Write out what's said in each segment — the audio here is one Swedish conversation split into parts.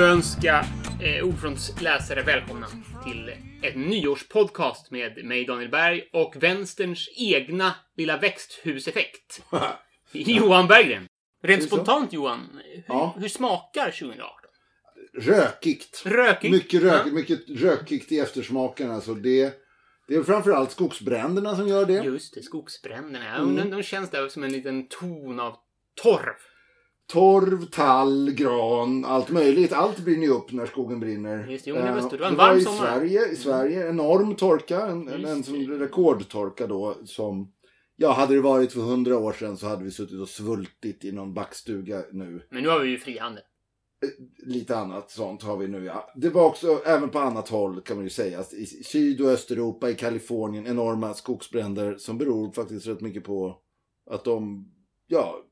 får jag önska eh, Ordfronts läsare välkomna till ett nyårspodcast med mig Daniel Berg och vänsterns egna lilla växthuseffekt. Johan Berggren. Rent spontant Johan, hur, Ja. hur smakar 2018? Rökigt. Rökigt? Mycket rökigt, Ja. mycket rökigt i eftersmaken. Alltså det, det är framförallt skogsbränderna som gör det. Just det, skogsbränderna. Mm. de, de känns där som en liten ton av torv. Torv, tall, gran, allt möjligt. Allt brinner ju upp när skogen brinner. Just det, jo, men det var Eh. Det var en det var i. Mm. Sverige, i Sverige enorm torka. En, en, en som rekordtorka då. Som, ja, hade det varit för hundra år sedan så hade vi suttit och svultit i någon backstuga nu. Men nu har vi ju frihandel. lite annat sånt har vi nu ja. Det var också även på annat håll kan man ju säga. I Syd och Östeuropa, i Kalifornien, enorma skogsbränder som beror faktiskt rätt mycket på att de, ja,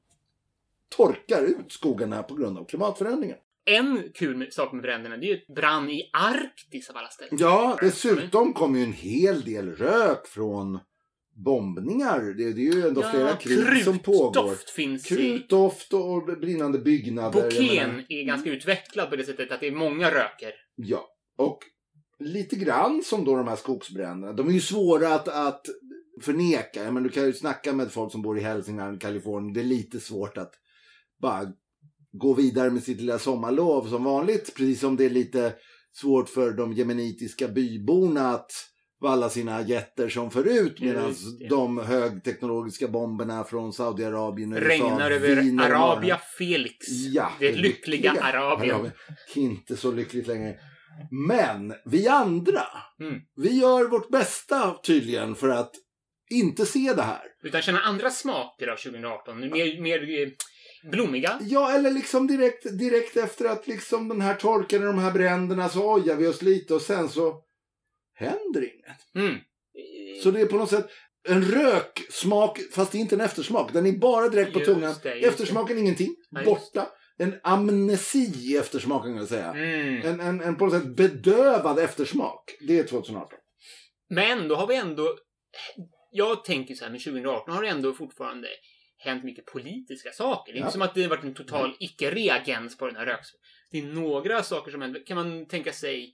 torkar ut skogarna på grund av klimatförändringen. En kul sak med bränderna, det är ju brann i Arktis av alla ställen. Ja, dessutom kommer ju en hel del rök från bombningar. Det, det är ju ändå flera krig som pågår. krutdoft finns. Krutdoft och brinnande byggnader. Bokén är ganska utvecklad på det sättet att det är många röker. Ja, och lite grann som då de här skogsbränderna. De är ju svåra att, att förneka. Men du kan ju snacka med folk som bor i Hälsingland, Kalifornien. Det är lite svårt att bara gå vidare med sitt lilla sommarlov som vanligt. Precis som det är lite svårt för de jemenitiska byborna att valla sina jätter som förut. Medan de högteknologiska bomberna från Saudiarabien och USA Regnar över Arabia bara. Felix. Ja, det lyckliga Arabien. Arabien. Inte så lyckligt längre. Men vi andra, Mm. vi gör vårt bästa tydligen för att inte se det här. Utan känna andra smaker av 2018. Mer, mer blommiga. Ja, eller liksom direkt, direkt efter att liksom den här torkan och de här bränderna så ojar vi oss lite och sen så händer inget. Mm. Så det är på något sätt en röksmak, fast det är inte en eftersmak. Den är bara direkt på Just tungan. det, just det. Eftersmaken ingenting, Ja, borta. En amnesi i eftersmaken kan jag säga. Mm. En, en, en på något sätt bedövad eftersmak. Det är 2018. Men då har vi ändå... Jag tänker så här, med 2018 har det ändå fortfarande hänt mycket politiska saker. Det är Ja. inte som att det har varit en total icke-reagens på den här röks... Det är några saker som händer. Kan man tänka sig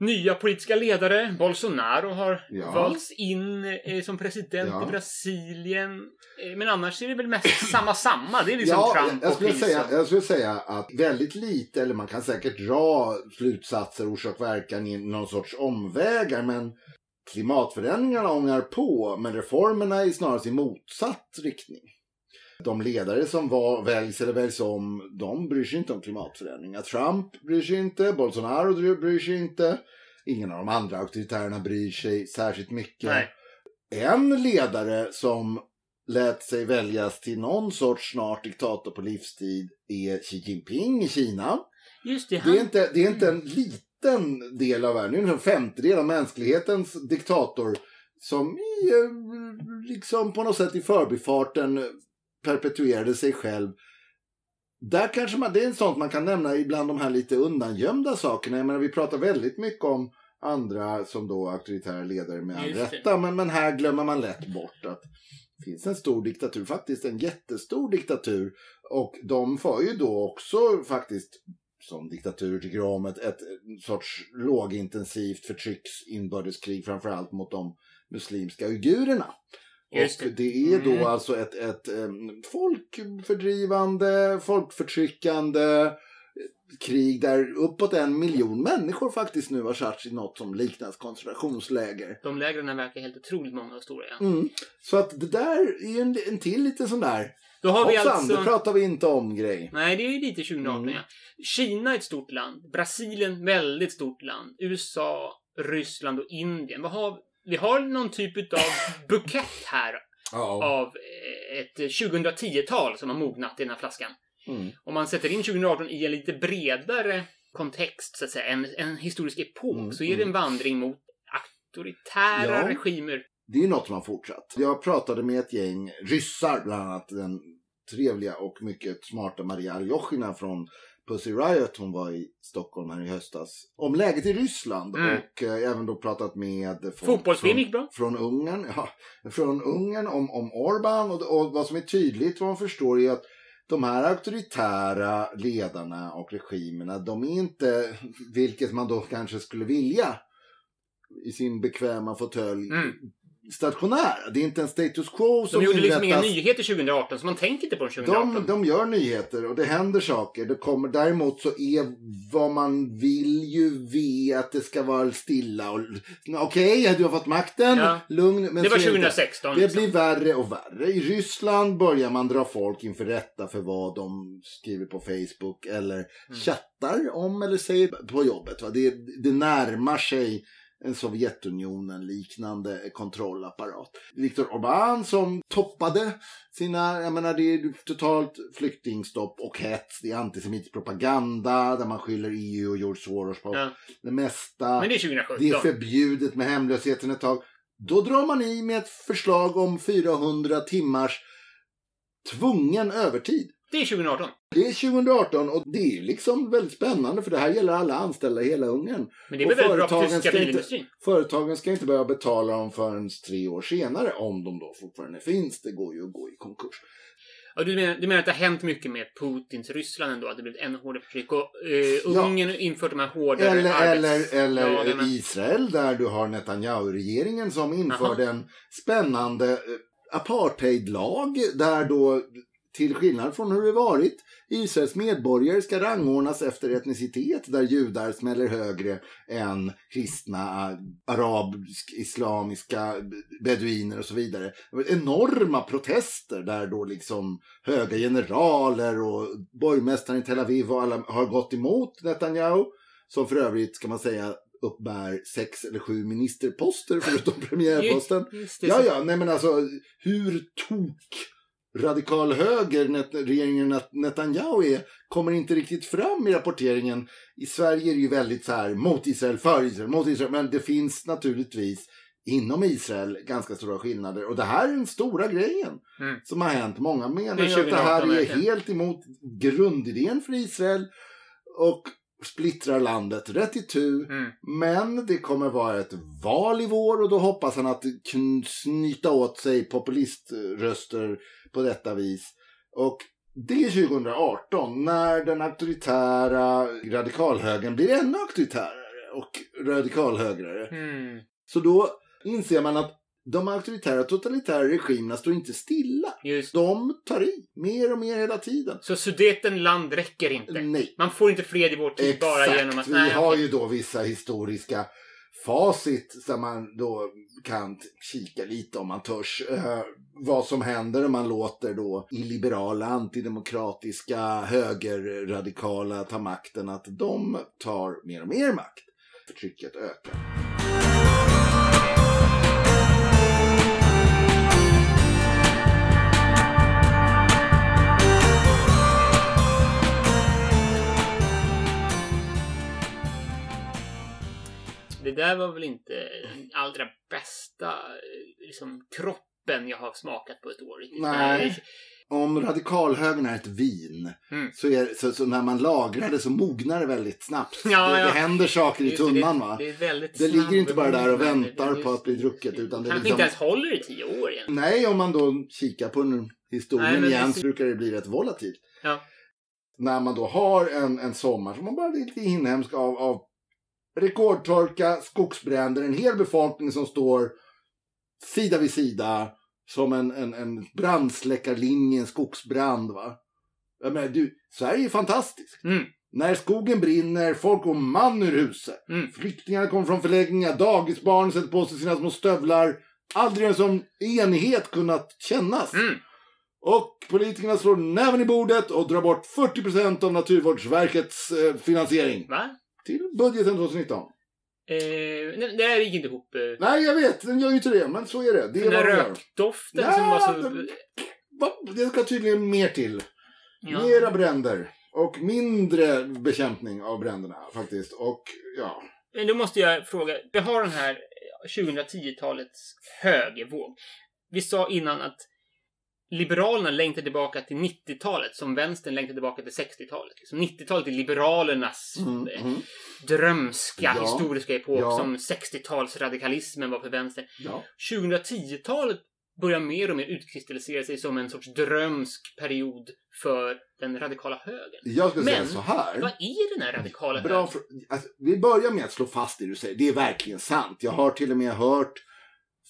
nya politiska ledare. Bolsonaro har Ja. valts in eh, som president Ja. i Brasilien. Eh, men annars är det väl mest samma samma. Det är liksom Ja, Trump jag och skulle, säga, krisen. jag skulle säga att väldigt lite, eller man kan säkert dra slutsatser, orsak verkan i någon sorts omvägar, men klimatförändringarna ångar på, men reformerna är snarast i motsatt riktning. De ledare som var, väljs eller väljs om, de bryr sig inte om klimatförändringar. Trump bryr sig inte, Bolsonaro bryr sig inte, ingen av de andra auktoritärerna bryr sig särskilt mycket. Nej. En ledare som lät sig väljas till någon sorts snart diktator på livstid är Xi Jinping i Kina. Just det, Det han... är inte, det är inte en liten del av världen, en femtedel av mänsklighetens diktator som i, eh, liksom på något sätt i förbifarten perpetuerade sig själv. Där kanske man, det är sånt man kan nämna ibland de här lite undangömda sakerna. Jag menar, vi pratar väldigt mycket om andra som då auktoritära ledare med all rätta. Men, men här glömmer man lätt bort att det finns en stor diktatur, faktiskt en jättestor diktatur. Och de för ju då också faktiskt som diktatur tycker om ett, ett sorts lågintensivt förtrycksinbördeskrig framförallt mot de muslimska uigurerna. Just och det. det är då Mm. alltså ett, ett folkfördrivande, folkförtryckande eh, krig där uppåt en miljon människor faktiskt nu har satts i något som liknas koncentrationsläger. De lägren verkar helt otroligt många och stora. Ja. Mm. Så att det där är en, en till lite sån där, Då har vi hoppsan, alltså... det pratar vi inte om grej. Nej, det är ju lite 2018 Mm. ja. Kina är ett stort land. Brasilien, väldigt stort land. USA, Ryssland och Indien. Vad har vi har någon typ av bukett här Ja. av eh, ett 2010-tal som har mognat i den här flaskan. Mm. Om man sätter in 2018 i en lite bredare kontext, så att säga, en, en historisk epok, Mm, så är det en vandring mot auktoritära Ja. regimer. Det är ju något som har fortsatt. Jag pratade med ett gäng ryssar, bland annat den trevliga och mycket smarta Maria Aljosjina från Pussy Riot. Hon var i Stockholm här i höstas. Om läget i Ryssland Mm. och eh, även då pratat med folk från, från Ungern. Ja, från Ungern om, om Orban och, och vad som är tydligt vad man förstår är att de här auktoritära ledarna och regimerna, de är inte, vilket man då kanske skulle vilja, i sin bekväma fåtölj, Mm. Stationära. Det är inte en status quo som De gjorde liksom inga inrättas. nyheter 2018, så man tänker inte på dem 2018. De, de gör nyheter och det händer saker. Det kommer, däremot så är vad man vill ju ve att det ska vara stilla. och Okej, du har fått makten. Ja. Lugn. Men det var så är inte. 2016. Det liksom. blir värre och värre. I Ryssland börjar man dra folk inför rätta för vad de skriver på Facebook eller Mm. chattar om eller säger på jobbet. Va? Det, det närmar sig en Sovjetunionen-liknande kontrollapparat. Viktor Orbán som toppade sina, jag menar det är totalt flyktingstopp och hets, det är antisemitisk propaganda där man skyller EU och George Soros på Ja. det mesta. Men det är 2017. Det är förbjudet med hemlösheten ett tag. Då drar man i med ett förslag om 400 timmars tvungen övertid. Det är 2018. Det är 2018 och det är liksom väldigt spännande för det här gäller alla anställda i hela Ungern. Men det är väl väldigt bra för företagen tyska ska inte- bilindustrin? Företagen ska inte behöva betala dem förrän tre år senare om de då fortfarande finns. Det går ju att gå i konkurs. Ja, du, menar, du menar att det har hänt mycket med Putins Ryssland ändå? Att det blivit ännu hårdare förtryck? Och eh, Ja. Ungern har infört de här hårdare Eller, arbets- eller, eller. Israel där du har Netanyahu-regeringen som införde en spännande eh, apartheidlag där då till skillnad från hur det varit Israels medborgare ska rangordnas efter etnicitet där judar smäller högre än kristna, arabisk, islamiska, beduiner och så vidare. Det var enorma protester där då liksom höga generaler och borgmästaren i Tel Aviv och alla har gått emot Netanyahu. Som för övrigt, ska man säga, uppbär sex eller sju ministerposter förutom premiärposten. Ja, ja, nej men alltså hur tok radikal höger net, regeringen Net- Netanyahu är kommer inte riktigt fram i rapporteringen. I Sverige är det ju väldigt så här mot Israel, för Israel, mot Israel. Men det finns naturligtvis inom Israel ganska stora skillnader. Och det här är den stora grejen Mm. som har hänt. Många menar ju att det här 2018 är helt emot grundidén för Israel. Och splittrar landet rätt i tu. Mm. Men det kommer vara ett val i vår och då hoppas han att kn- snyta åt sig populiströster på detta vis. Och det är 2018 när den auktoritära radikalhögern blir ännu auktoritärare och radikalhögrare. Mm. Så då inser man att de auktoritära totalitära regimerna står inte stilla. Just De tar i mer och mer hela tiden. Så Sudetenland räcker inte? Nej. Man får inte fred i vår tid bara genom att... Vi nej, har okej. ju då vissa historiska facit som man då kan kika lite om man törs. Eh, vad som händer om man låter då illiberala, antidemokratiska, högerradikala ta makten. Att de tar mer och mer makt. Förtrycket ökar. Det där var väl inte den allra bästa liksom, kroppen jag har smakat på ett år. riktigt. Nej. Om radikalhögern är ett vin Mm. så, är, så, så när man lagrar det så mognar det väldigt snabbt. Ja, det, ja. det händer saker i det, tunnan det, va. Det, Det snabb ligger inte bara där och väntar Det- på att bli drucket, utan det kanske liksom- inte ens håller i tio år igen. Nej, om man då kikar på den historien Nej, igen det- så brukar det bli rätt volatilt. Ja. När man då har en, en sommar som man bara är lite inhemsk av, av rekordtorka, skogsbränder, en hel befolkning som står sida vid sida som en, en, en brandsläckarlinje, en skogsbrand. Va? Jag menar, du, Sverige är fantastiskt. Mm. När skogen brinner, folk går man ur huset. Mm. Flyktingar kommer från förläggningar, dagisbarn sätter på sig sina små stövlar. Aldrig en sån enighet kunnat kännas. Mm. Och politikerna slår näven i bordet och drar bort 40% av Naturvårdsverkets eh, finansiering Va? Till budgeten 2019. Eh, nej, det gick inte ihop. Eh, Nej, jag vet, den gör ju inte det, men så är det. Det den där rökdoften Ja, som var så... den- Va? Det ska tydligen mer till. Ja. Mera bränder. Och mindre bekämpning av bränderna faktiskt. Och ja. Men då måste jag fråga. Vi har den här 2010-talets högervåg. Vi sa innan att Liberalerna längtar tillbaka till 90-talet som vänstern längtar tillbaka till 60-talet. Liksom 90-talet är Liberalernas Mm, eh, mm, drömska Ja. historiska epok Ja. som 60-talsradikalismen var för vänstern. ja. 2010-talet börjar mer och mer utkristallisera sig som en sorts drömsk period för den radikala högern. Jag skulle säga Men, så här. Vad är den här radikala Bra högern? för, alltså, vi börjar med att slå fast det du säger. Det är verkligen sant. Jag har till och med hört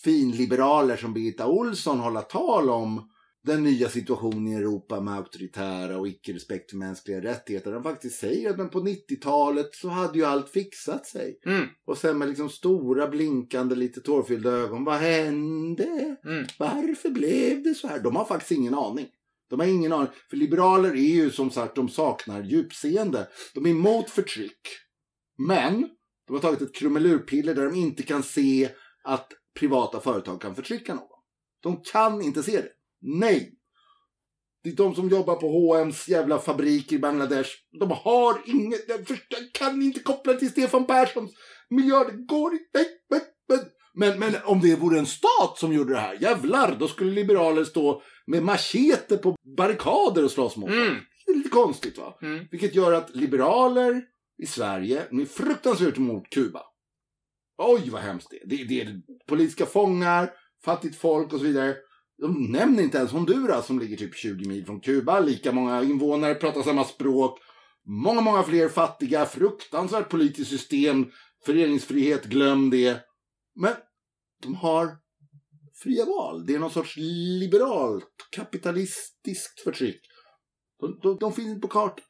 finliberaler som Birgitta Olsson hålla tal om den nya situationen i Europa med auktoritära och icke-respekt för mänskliga rättigheter. De faktiskt säger att men på 90-talet så hade ju allt fixat sig. Mm, Och sen med liksom stora blinkande lite tårfyllda ögon. Vad hände? mm, Varför blev det så här? De har faktiskt ingen aning. De har ingen aning. För liberaler är ju som sagt, de saknar djupseende. De är emot förtryck. Men de har tagit ett krumelurpiller där de inte kan se att privata företag kan förtrycka någon. De kan inte se det. Nej. Det är de som jobbar på H&M's jävla fabrik i Bangladesh. De har inget, jag förstår, jag kan inte koppla till Stefan Perssons miljard. Det går inte. Men, men. Om det vore en stat som gjorde det här, jävlar, då skulle liberaler stå med machete på barrikader och slåss mot mm, Det är lite konstigt va? mm. Vilket gör att liberaler i Sverige de är fruktansvärt emot Kuba. Oj vad hemskt det är. Det, det är politiska fångar, fattigt folk och så vidare. De nämner inte ens Honduras som ligger typ 20 mil från Kuba. Lika många invånare, pratar samma språk. Många, många fler fattiga, fruktansvärt politiskt system, föreningsfrihet, glöm det. Men de har fria val. Det är någon sorts liberalt, kapitalistiskt förtryck. De, de, de finns inte på kartan.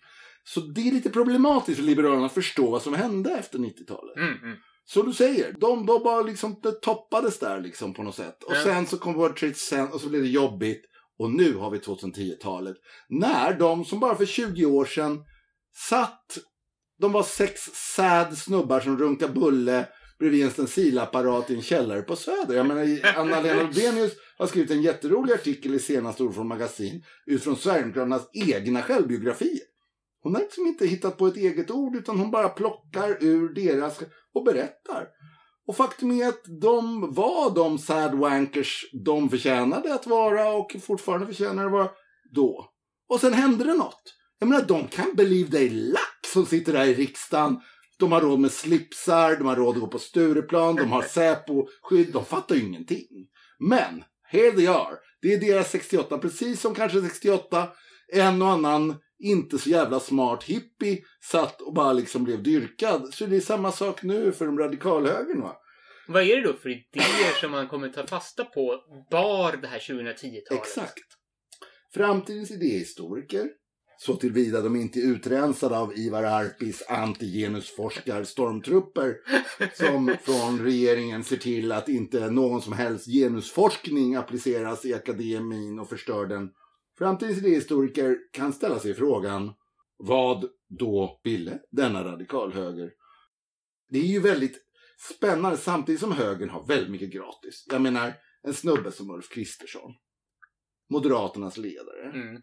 Så det är lite problematiskt för Liberalerna att förstå vad som hände efter 90-talet. Mm, mm. Så du säger, de, de bara liksom, det toppades där liksom på något sätt. Och sen så kom World Trade Center och så blev det jobbigt. Och nu har vi 2010-talet. När de som bara för 20 år sedan satt, de var sex sad snubbar som runkar bulle bredvid en stencilapparat i en källare på Söder. Jag menar, Anna-Lena Albenius har skrivit en jätterolig artikel i senaste Ord från Magasin utifrån Sverigedemokraternas egna självbiografier. Hon har liksom inte hittat på ett eget ord utan hon bara plockar ur deras och berättar. Och faktum är att de var de sad wankers de förtjänade att vara och fortfarande förtjänar att vara då. Och sen hände det något. Jag menar, de kan believe they luck som sitter där i riksdagen. De har råd med slipsar, de har råd att gå på Stureplan, de har Säpo-skydd. De fattar ju ingenting. Men, here they are. Det är deras 68, precis som kanske 68 en och annan inte så jävla smart hippie satt och bara liksom blev dyrkad. Så det är samma sak nu för de radikalhögern va? Vad är det då för idéer som man kommer ta fasta på bar det här 2010-talet? Exakt. Framtidens idéhistoriker, så tillvida de inte är utrensade av Ivar Arpis antigenusforskar-stormtrupper som från regeringen ser till att inte någon som helst genusforskning appliceras i akademin och förstör den. Framtidens idéhistoriker kan ställa sig frågan vad då ville denna radikalhöger? Det är ju väldigt spännande samtidigt som högern har väldigt mycket gratis. Jag menar en snubbe som Ulf Kristersson. Moderaternas ledare. Mm.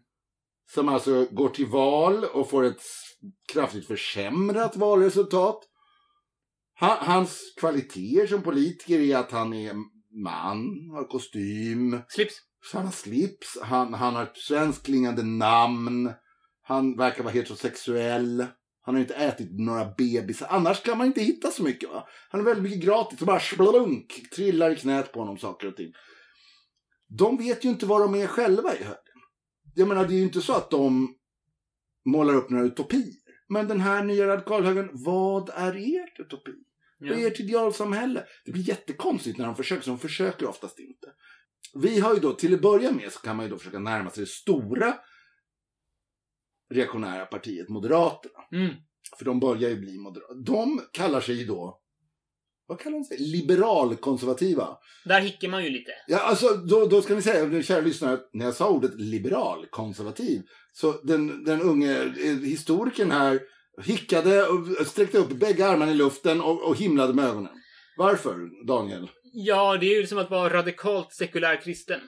Som alltså går till val och får ett kraftigt försämrat valresultat. Ha- Hans kvaliteter som politiker är att han är man, har kostym, Slips. Så han har slips, han, han har ett svenskklingande namn, han verkar vara heterosexuell, han har inte ätit några bebisar. Annars kan man inte hitta så mycket. Va? Han är väldigt mycket gratis och bara splunk, trillar i knät på honom saker och ting. De vet ju inte vad de är själva i högern. Jag menar, det är ju inte så att de målar upp några utopier. Men den här nya radikalhögern, vad är ert utopi? Vad är ert idealsamhälle? Det blir jättekonstigt när de försöker, så de försöker oftast inte. Vi har ju då, till att börja med, så kan man ju då försöka närma sig det stora reaktionära partiet, Moderaterna. Mm. För de börjar ju bli moderata. De kallar sig ju då, vad kallar de sig? Liberalkonservativa. Där hickar man ju lite. Ja, alltså då, då ska ni säga, kära lyssnare, att när jag sa ordet liberalkonservativ, så den, den unge eh, historikern här hickade och sträckte upp bägge armarna i luften och, och himlade med ögonen. Varför, Daniel? Ja, det är ju som att vara radikalt sekulär kristen.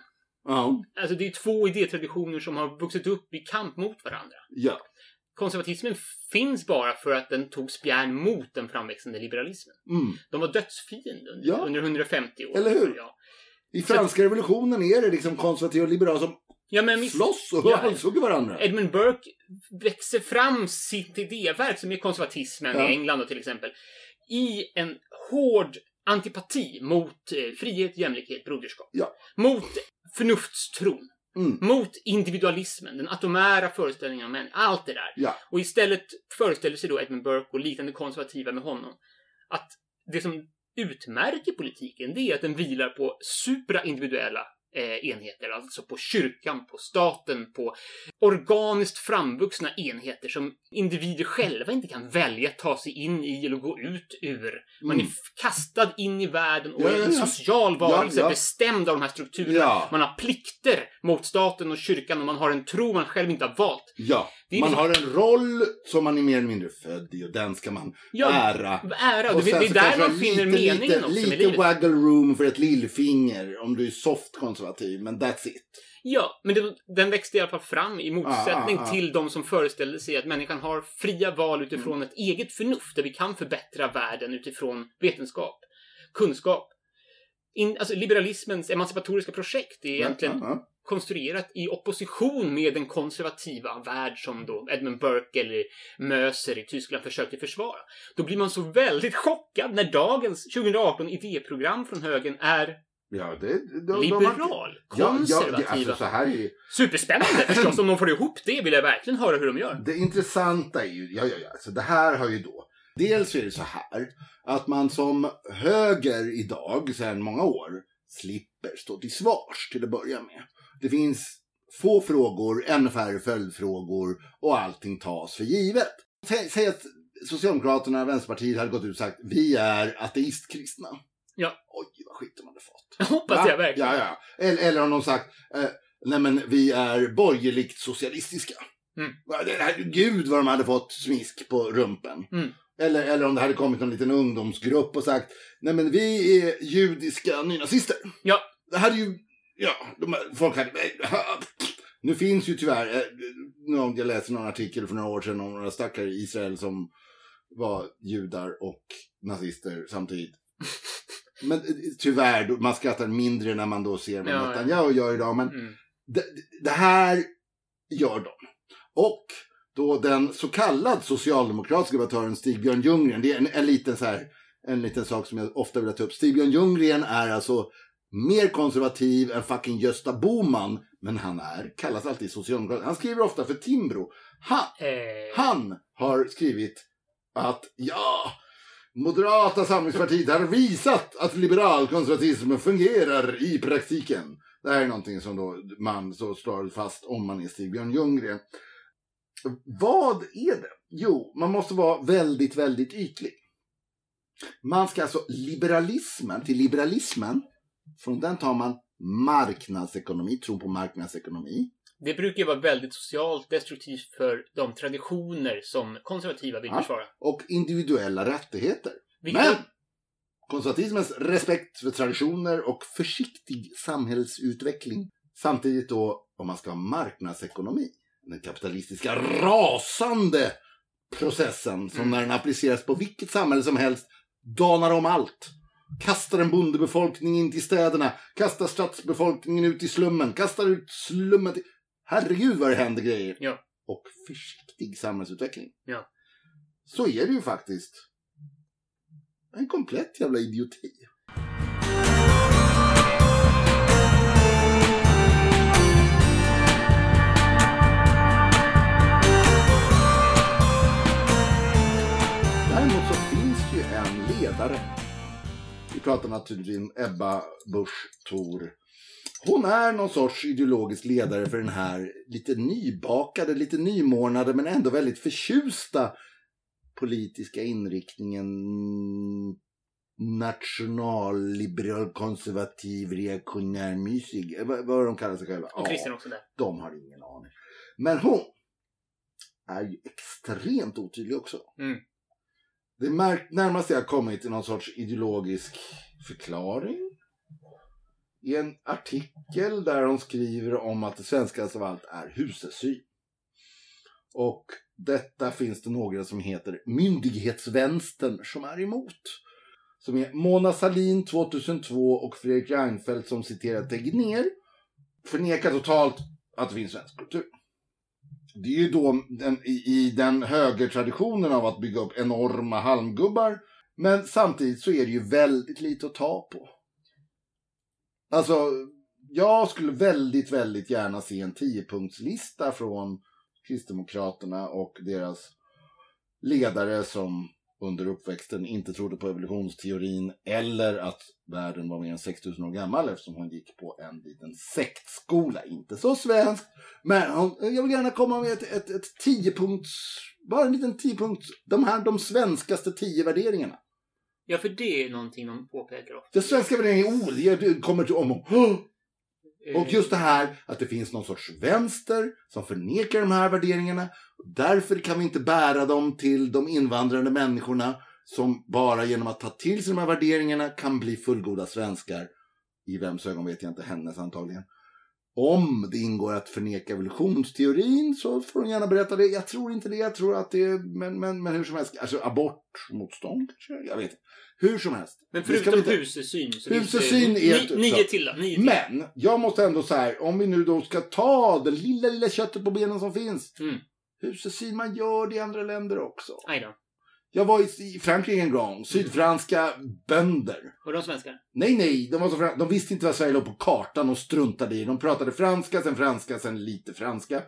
Ja, Alltså det är två idétraditioner som har vuxit upp i kamp mot varandra. ja. Konservatismen finns bara för att den tog spjärn mot den framväxande liberalismen. Mm. De var dödsfiende under, Ja. under 150 år. Eller hur? Ja, I franska revolutionen är det liksom konservativa och liberala som ja men slåss och Ja. halshugger varandra. Edmund Burke växer fram sitt idéverk, som är konservatismen Ja. i England då, till exempel, i en hård antipati mot eh, frihet, jämlikhet, broderskap. Ja. Mot förnuftstron. Mm. Mot individualismen, den atomära föreställningen om människan. Allt det där. Ja. Och istället föreställer sig då Edmund Burke och liknande konservativa med honom att det som utmärker politiken, det är att den vilar på supraindividuella eh, enheter, alltså på kyrkan, på staten, på organiskt framvuxna enheter som individer själva inte kan välja att ta sig in i eller gå ut ur. Man är Mm. f- kastad in i världen och Ja, är en social varelse, Ja, ja. bestämd av de här strukturerna. Man har plikter mot staten och kyrkan och man har en tro man själv inte har valt. Ja, är man har en roll som man är mer eller mindre född i och den ska man Ja, ära. Ära, Och det, det är där man finner lite, meningen lite, också med Lite livet. waggle room för ett lillfinger om du är soft konservativ, men that's it. Ja, men det, den växte i alla fall fram i motsättning Ah, ah, ah. till de som föreställde sig att människan har fria val utifrån Mm. ett eget förnuft där vi kan förbättra världen utifrån vetenskap, kunskap. In, alltså liberalismens emancipatoriska projekt är egentligen. Konstruerat i opposition med den konservativa värld som då Edmund Burke eller Möser i Tyskland försökte försvara. Då blir man så väldigt chockad när dagens 2018 idéprogram från högern är Ja, det, de, de liberal, Ja, ja, konservativa. ja, alltså så här är Superspännande förstås, om de får ihop det vill jag verkligen höra hur de gör. Det intressanta är ju, ja, ja, ja, så det här har ju då, dels är det så här att man som höger idag sedan många år slipper stå till svars till att börja med. Det finns få frågor, ännu färre följdfrågor och allting tas för givet. Sä- Säg att Socialdemokraterna och Vänsterpartiet hade gått ut och sagt vi är ateistkristna. Ja. Oj, vad skit de hade fått. Jag hoppas Va? jag verkligen. Ja, ja. Eller, eller om de sagt, eh, nej men vi är borgerligt socialistiska. Mm. Gud vad de hade fått smisk på rumpen. Mm. Eller, eller om det hade kommit någon liten ungdomsgrupp och sagt, nej men vi är judiska nynazister. Ja. Det hade ju, ja, de, folk hade, nu finns ju tyvärr, eh, jag läste någon artikel för några år sedan om några stackare i Israel som var judar och nazister samtidigt. Men eh, tyvärr, man skrattar mindre när man då ser vad Ja, ja. Netanyahu gör idag. Men Mm. det, det här gör de. Och då den så kallad socialdemokratiska debattören Stig-Björn Ljunggren, det är en, en liten så här, en liten sak som jag ofta vill ta upp. Stig-Björn Ljunggren är alltså mer konservativ än fucking Gösta Bohman, men han är, kallas alltid socialdemokrat. Han skriver ofta för Timbro. Han, Eh, han har skrivit att ja, Moderata samlingspartiet har visat att liberalkonservatismen fungerar i praktiken. Det här är någonting som då man så slår fast om man är Stig-Björn Ljunggren. Vad är det? Jo, man måste vara väldigt, väldigt ytlig. Man ska alltså liberalismen, till liberalismen, från den tar man marknadsekonomi, tron på marknadsekonomi. det brukar ju vara väldigt socialt destruktivt för de traditioner som konservativa vill Ja. försvara. och individuella rättigheter. Vilket Men konservatismens respekt för traditioner och försiktig samhällsutveckling. Samtidigt då, om man ska ha marknadsekonomi, den kapitalistiska rasande processen som Mm. när den appliceras på vilket samhälle som helst danar om allt. Kastar en bondebefolkning in till städerna, kastar stadsbefolkningen ut i slummen, kastar ut slummen till... Herregud vad det händer grejer. Ja. Och försiktig samhällsutveckling. Ja. Så är det ju faktiskt. En komplett jävla idioti. Däremot så finns ju en ledare. Pratar naturligtvis om Ebba Busch Thor. Hon är någon sorts ideologisk ledare för den här lite nybakade, lite nymornade men ändå väldigt förtjusta politiska inriktningen nationalliberal, konservativ, reaktionär, mysig. Eh, Vad, vad de kallar sig själva. och Christian också där. de har ingen aning. Men hon är ju extremt otydlig också. Mm. Det närmaste jag har kommit till någon sorts ideologisk förklaring. I en artikel där hon skriver om att det svenskaste av allt är husesyn. Och detta finns det några som heter myndighetsvänstern som är emot. Som är Mona Salin 2002 och Fredrik Reinfeldt som citerar Tegnér förnekar totalt att det finns svensk kultur. Det är ju då den, i, i den högertraditionen av att bygga upp enorma halmgubbar. Men samtidigt så är det ju väldigt lite att ta på. Alltså, jag skulle väldigt, väldigt gärna se en tiopunktslista från Kristdemokraterna och deras ledare som under uppväxten inte trodde på evolutionsteorin eller att världen var mer än 6000 år gammal eftersom hon gick på en liten sektskola. Inte så svenskt, men hon, jag vill gärna komma med ett, ett, ett tiopunkts, bara en liten tiopunkts, de här de svenskaste tio värderingarna. Ja, för det är någonting de påpekar ofta. Den svenska värderingen är oh, det kommer till om och Eh. och just det här att det finns någon sorts vänster som förnekar de här värderingarna. Därför kan vi inte bära dem till de invandrande människorna som bara genom att ta till sig de här värderingarna kan bli fullgoda svenskar. I vems ögon vet jag inte, hennes antagligen. Om det ingår att förneka evolutionsteorin så får hon gärna berätta det. Jag tror inte det. Jag tror att det är, men, men, men hur som helst. Alltså abortmotstånd kanske? Jag vet inte. Hur som helst. Men förutom inte- husesyn Husesyn är ett ni, nio uppdrag. till då. Nio till. Men jag måste ändå säga, om vi nu då ska ta det lilla, lilla köttet på benen som finns. Mm. Husesyn, man gör det i andra länder också. Aj då. Jag var i Frankrike en gång, sydfranska bönder. Och de svenskar? Nej, nej, de, var så fran- de visste inte vad Sverige låg på kartan och struntade i. De pratade franska, sen franska, sen lite franska.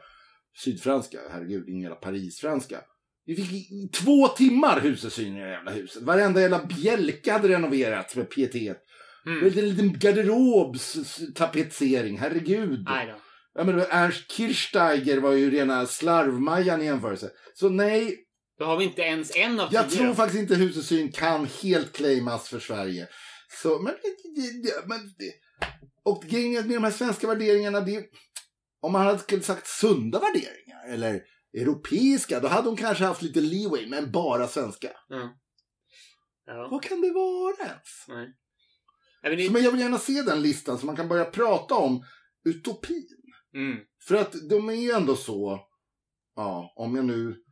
Sydfranska, herregud, ingen jävla Parisfranska. Vi fick i, två timmar husesyn i det jävla huset. Varenda jävla bjälke hade renoverats med pietet. Mm. En liten, garderobstapetsering, herregud. Ja, men Ernst Kirchsteiger var ju rena slarvmajan i jämförelse. Så nej, Då har vi inte ens en av jag tio. tror då. faktiskt inte husesyn kan helt claimas för Sverige. Så, men, men och grejen med de här svenska värderingarna, det, om man hade skulle sagt sunda värderingar eller europeiska, då hade hon kanske haft lite leeway, men bara svenska. Ja. Vad kan det vara ens? Nej. Ja, men det... Så, men jag vill gärna se den listan så man kan börja prata om utopin. mm. För att de är ju ändå så, ja, om jag nu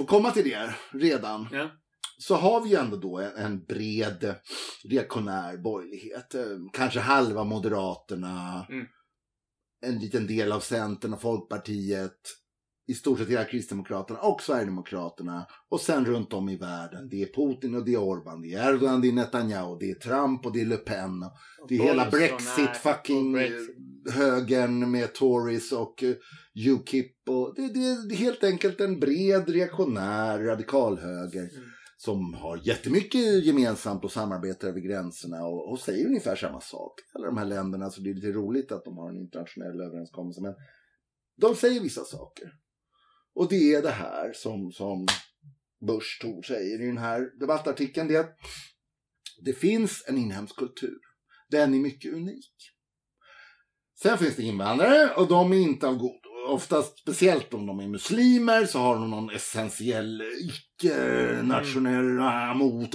får komma till det redan, Ja. så har vi ju ändå då en, bred reaktionär borgerlighet. Eh, Kanske halva Moderaterna, Mm. en liten del av Centern och Folkpartiet, i stort sett hela Kristdemokraterna och Sverigedemokraterna. Och sen runt om i världen, det är Putin och det är Orban, det är Erdogan, det är Netanyahu, det är Trump och det är Le Pen. Det är hela Bolsonaro Brexit, fucking och Brexit. högern med Tories och eh, Ukip. Och det, det, det är helt enkelt en bred reaktionär radikalhöger Mm. som har jättemycket gemensamt och samarbetar över gränserna och, och säger ungefär samma sak. Alla de här länderna, så det är lite roligt att de har en internationell överenskommelse. Men de säger vissa saker. Och det är det här som, som Bush Thor säger i den här debattartikeln. Det är att det finns en inhemsk kultur. Den är mycket unik. Sen finns det invandrare och de är inte av godo. Oftast, speciellt om de är muslimer, så har de någon essentiell icke-nationell ah, mot.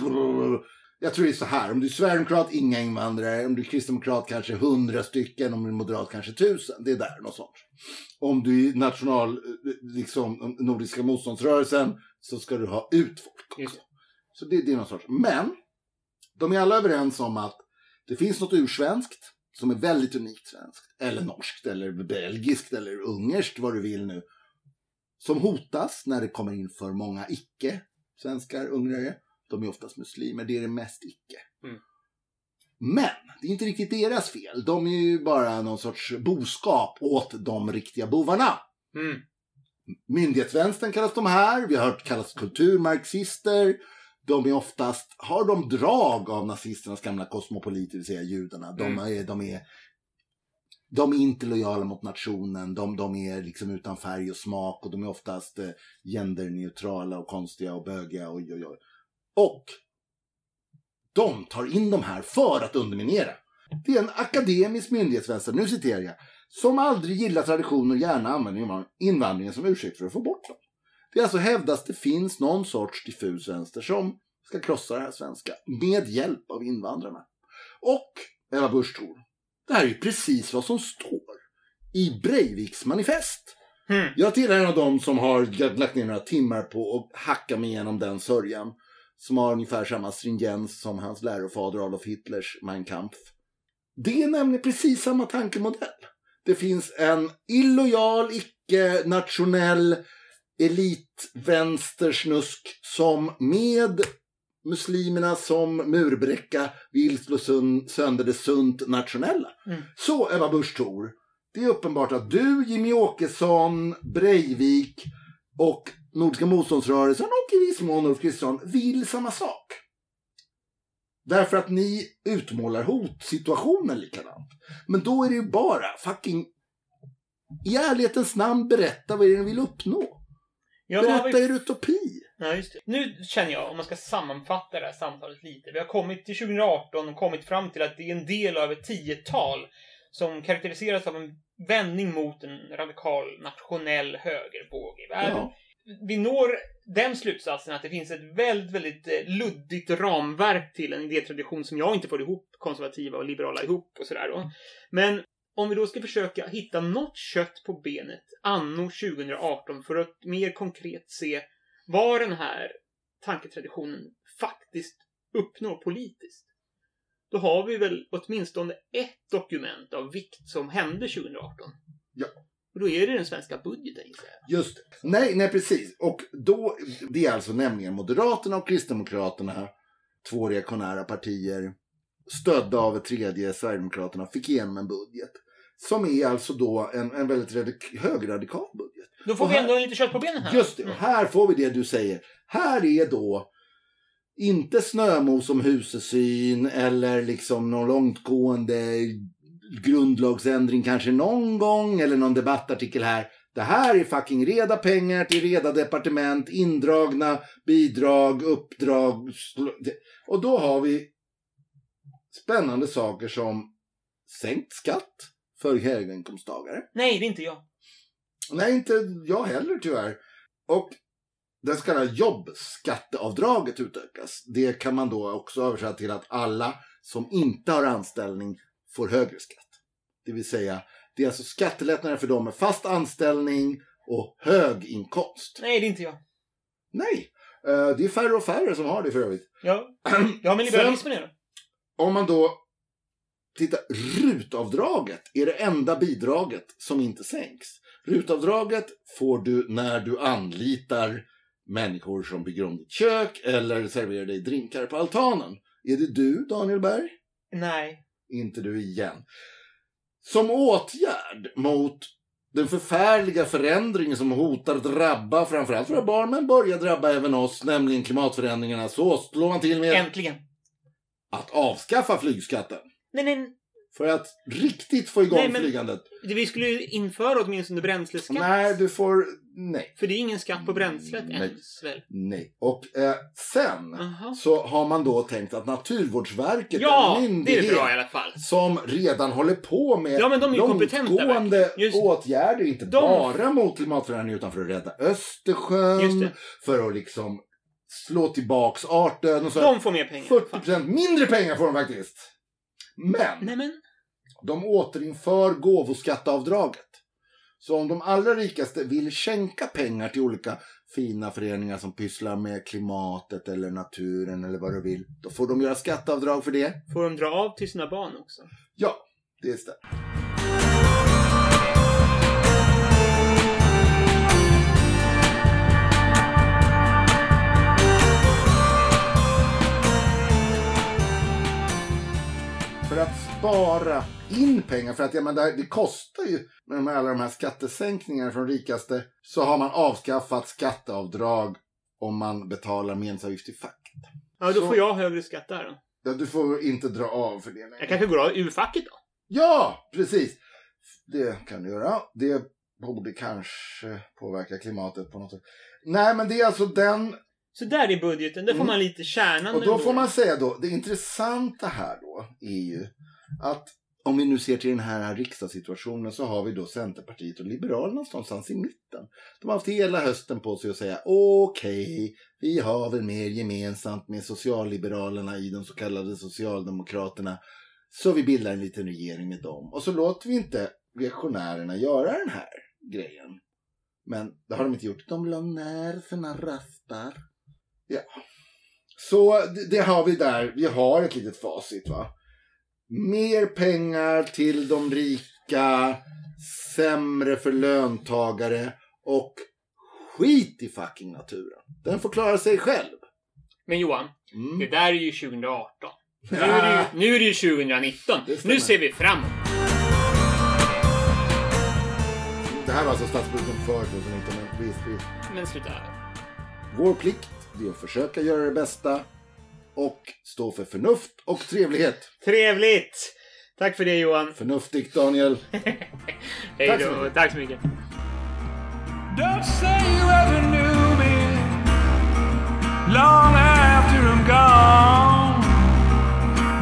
Jag tror det är så här, om du är sverigedemokrat, inga invandrare. Om du är kristdemokrat, kanske hundra stycken. Om du är moderat, kanske tusen. Det är där, något sånt. Om du är national, liksom, Nordiska motståndsrörelsen, så ska du ha ut folk också. Så det, det är någon sorts. Men, de är alla överens om att det finns något ursvenskt som är väldigt unikt svenskt. Eller norskt, eller belgiskt, eller ungerskt, vad du vill nu. Som hotas när det kommer in för många icke-svenskar, ungrare. De är oftast muslimer, det är det mest icke. Mm. Men, det är inte riktigt deras fel. De är ju bara någon sorts boskap åt de riktiga bovarna. Mm. Myndighetsvänstern kallas de här. Vi har hört kallas kulturmarxister. De är oftast, har de drag av nazisternas gamla kosmopoliter, det vill säga judarna. De Mm. är, de är, de är inte lojala mot nationen. De, de är liksom utan färg och smak och de är oftast eh, genderneutrala och konstiga och bögiga. Oj, oj, oj. Och de tar in de här för att underminera. Det är en akademisk myndighetsvänster, nu citerar jag, som aldrig gillar traditioner och gärna använder invan- invandringen som ursäkt för att få bort dem. Det alltså hävdas det finns någon sorts diffus vänster som ska krossa det här svenska med hjälp av invandrarna. Och, Eva Busch Thor, det här är ju precis vad som står i Breiviks manifest. Mm. Jag tillhör en av dem som har lagt ner några timmar på att hacka mig igenom den sörjan. Som har ungefär samma stringens som hans lärofader Adolf Hitlers Mein Kampf. Det är nämligen precis samma tankemodell. Det finns en illojal, icke-nationell elitvänstersnusk som med muslimerna som murbräcka vill slå sönder det sunt nationella. Mm. Så Ebba Busch Thor, det är uppenbart att du, Jimmy Åkesson, Breivik och Nordiska motståndsrörelsen och i viss mån Ulf Kristersson vill samma sak. Därför att ni utmålar hotsituationen likadant. Men då är det ju bara fucking i ärlighetens namn berätta vad det är ni vill uppnå. Ja, Berätta vi... er utopi. ja, just det. Nu känner jag, om man ska sammanfatta det här samtalet lite. Vi har kommit till 2018 och kommit fram till att det är en del av ett tiotal som karaktäriseras av en vändning mot en radikal nationell högervåg i världen. Ja. vi når den slutsatsen att det finns ett väldigt, väldigt eh, luddigt ramverk till en idétradition som jag inte får ihop konservativa och liberala ihop och sådär då. Men om vi då ska försöka hitta något kött på benet anno 2018 för att mer konkret se vad den här tanketraditionen faktiskt uppnår politiskt. Då har vi väl åtminstone ett dokument av vikt som hände 2018. Ja. Och då är det den svenska budgeten gissar jag. Just. Nej, nej precis. Och då, det är alltså nämligen Moderaterna och Kristdemokraterna, två reaktionära partier, stödda av ett tredje, Sverigedemokraterna, fick igenom en budget. Som är alltså då en, en väldigt radik- högradikal budget. Då får Och vi här- ändå lite kött på benen här. Just det, och Mm. här får vi det du säger. Här är då inte snömos som husesyn eller liksom någon långtgående grundlagsändring kanske någon gång eller någon debattartikel här. Det här är fucking reda pengar till reda departement, indragna bidrag, uppdrag. Och då har vi spännande saker som sänkt skatt för höginkomsttagare. Nej, det är inte jag. Nej, inte jag heller tyvärr. Och det så kallade jobbskatteavdraget utökas. Det kan man då också översätta till att alla som inte har anställning får högre skatt. Det vill säga, det är alltså skattelättnader för dem med fast anställning och hög inkomst. Nej, det är inte jag. Nej, eh, det är färre och färre som har det för övrigt. Jag har med liberalismen att göra. Om man då tittar, rutavdraget är det enda bidraget som inte sänks. Rutavdraget får du när du anlitar människor som bygger om ditt kök eller serverar dig drinkar på altanen. Är det du, Daniel Berg? Nej. Inte du igen. Som åtgärd mot den förfärliga förändringen som hotar drabba framförallt våra barn, men börjar drabba även oss, nämligen klimatförändringarna, så slår man till med Äntligen. att avskaffa flygskatten. Nej, nej. För att riktigt få igång Nej, men- flygandet. Vi skulle ju införa åtminstone bränsleskatt. Nej, du får... Nej. För det är ingen skatt på bränslet Nej. ens väl? Nej. Och eh, sen Jaha. så har man då tänkt att Naturvårdsverket, Ja, en det myndighet är bra i alla fall. som redan håller på med Ja, men de är långtgående åtgärder, inte De- bara mot klimatförändringar utan för att rädda Östersjön, för att liksom slå tillbaks artdöden och så. De får mer pengar. 40% mindre pengar får de faktiskt. Men Nej, men. De återinför gåvoskatteavdraget. Så om de allra rikaste vill skänka pengar till olika fina föreningar som pysslar med klimatet eller naturen eller vad de vill, då får de göra skatteavdrag för det. Får de dra av till sina barn också? Ja, det stämmer. För att spara in pengar, för att ja, men det, kostar ju med alla de här skattesänkningarna från rikaste, så har man avskaffat skatteavdrag om man betalar medlemsavgift till facket. Ja, då Så- får jag högre skatt där då. Ja, du får inte dra av för det. längre. Jag kanske går av ur facket då? Ja, precis. Det kan du göra. Det borde kanske påverka klimatet på något sätt. Nej, men det är alltså den. Så där är budgeten. Där får Mm. man lite kärnan. Och då får man säga då, det intressanta här då är ju att om vi nu ser till den här riksdagssituationen så har vi då Centerpartiet och Liberalerna någonstans i mitten. De har haft hela hösten på sig att säga okej, vi har väl mer gemensamt med socialliberalerna i de så kallade socialdemokraterna. Så vi bildar en liten regering med dem. Och så låter vi inte reaktionärerna göra den här grejen. Men det har de inte gjort. De la nerverna raspar. Ja. Så det, det har vi där. Vi har ett litet facit va. Mer pengar till de rika, sämre för löntagare och skit i fucking naturen. Den får klara sig själv. Men Johan, Mm. Det där är ju 2018. Nu är det ju, nu är det ju 2019. Det. Nu ser vi framåt. Det här var alltså statsbudgeten för 2019. Men visst, visst. Men sluta. Vår plikt det är att försöka göra det bästa och stå för förnuft och trevlighet. Trevligt! Tack för det Johan. Förnuftigt Daniel. Hej Tack så då. mycket. Tack så mycket. Don't say you ever knew me long after I'm gone.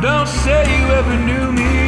Don't say you ever knew me.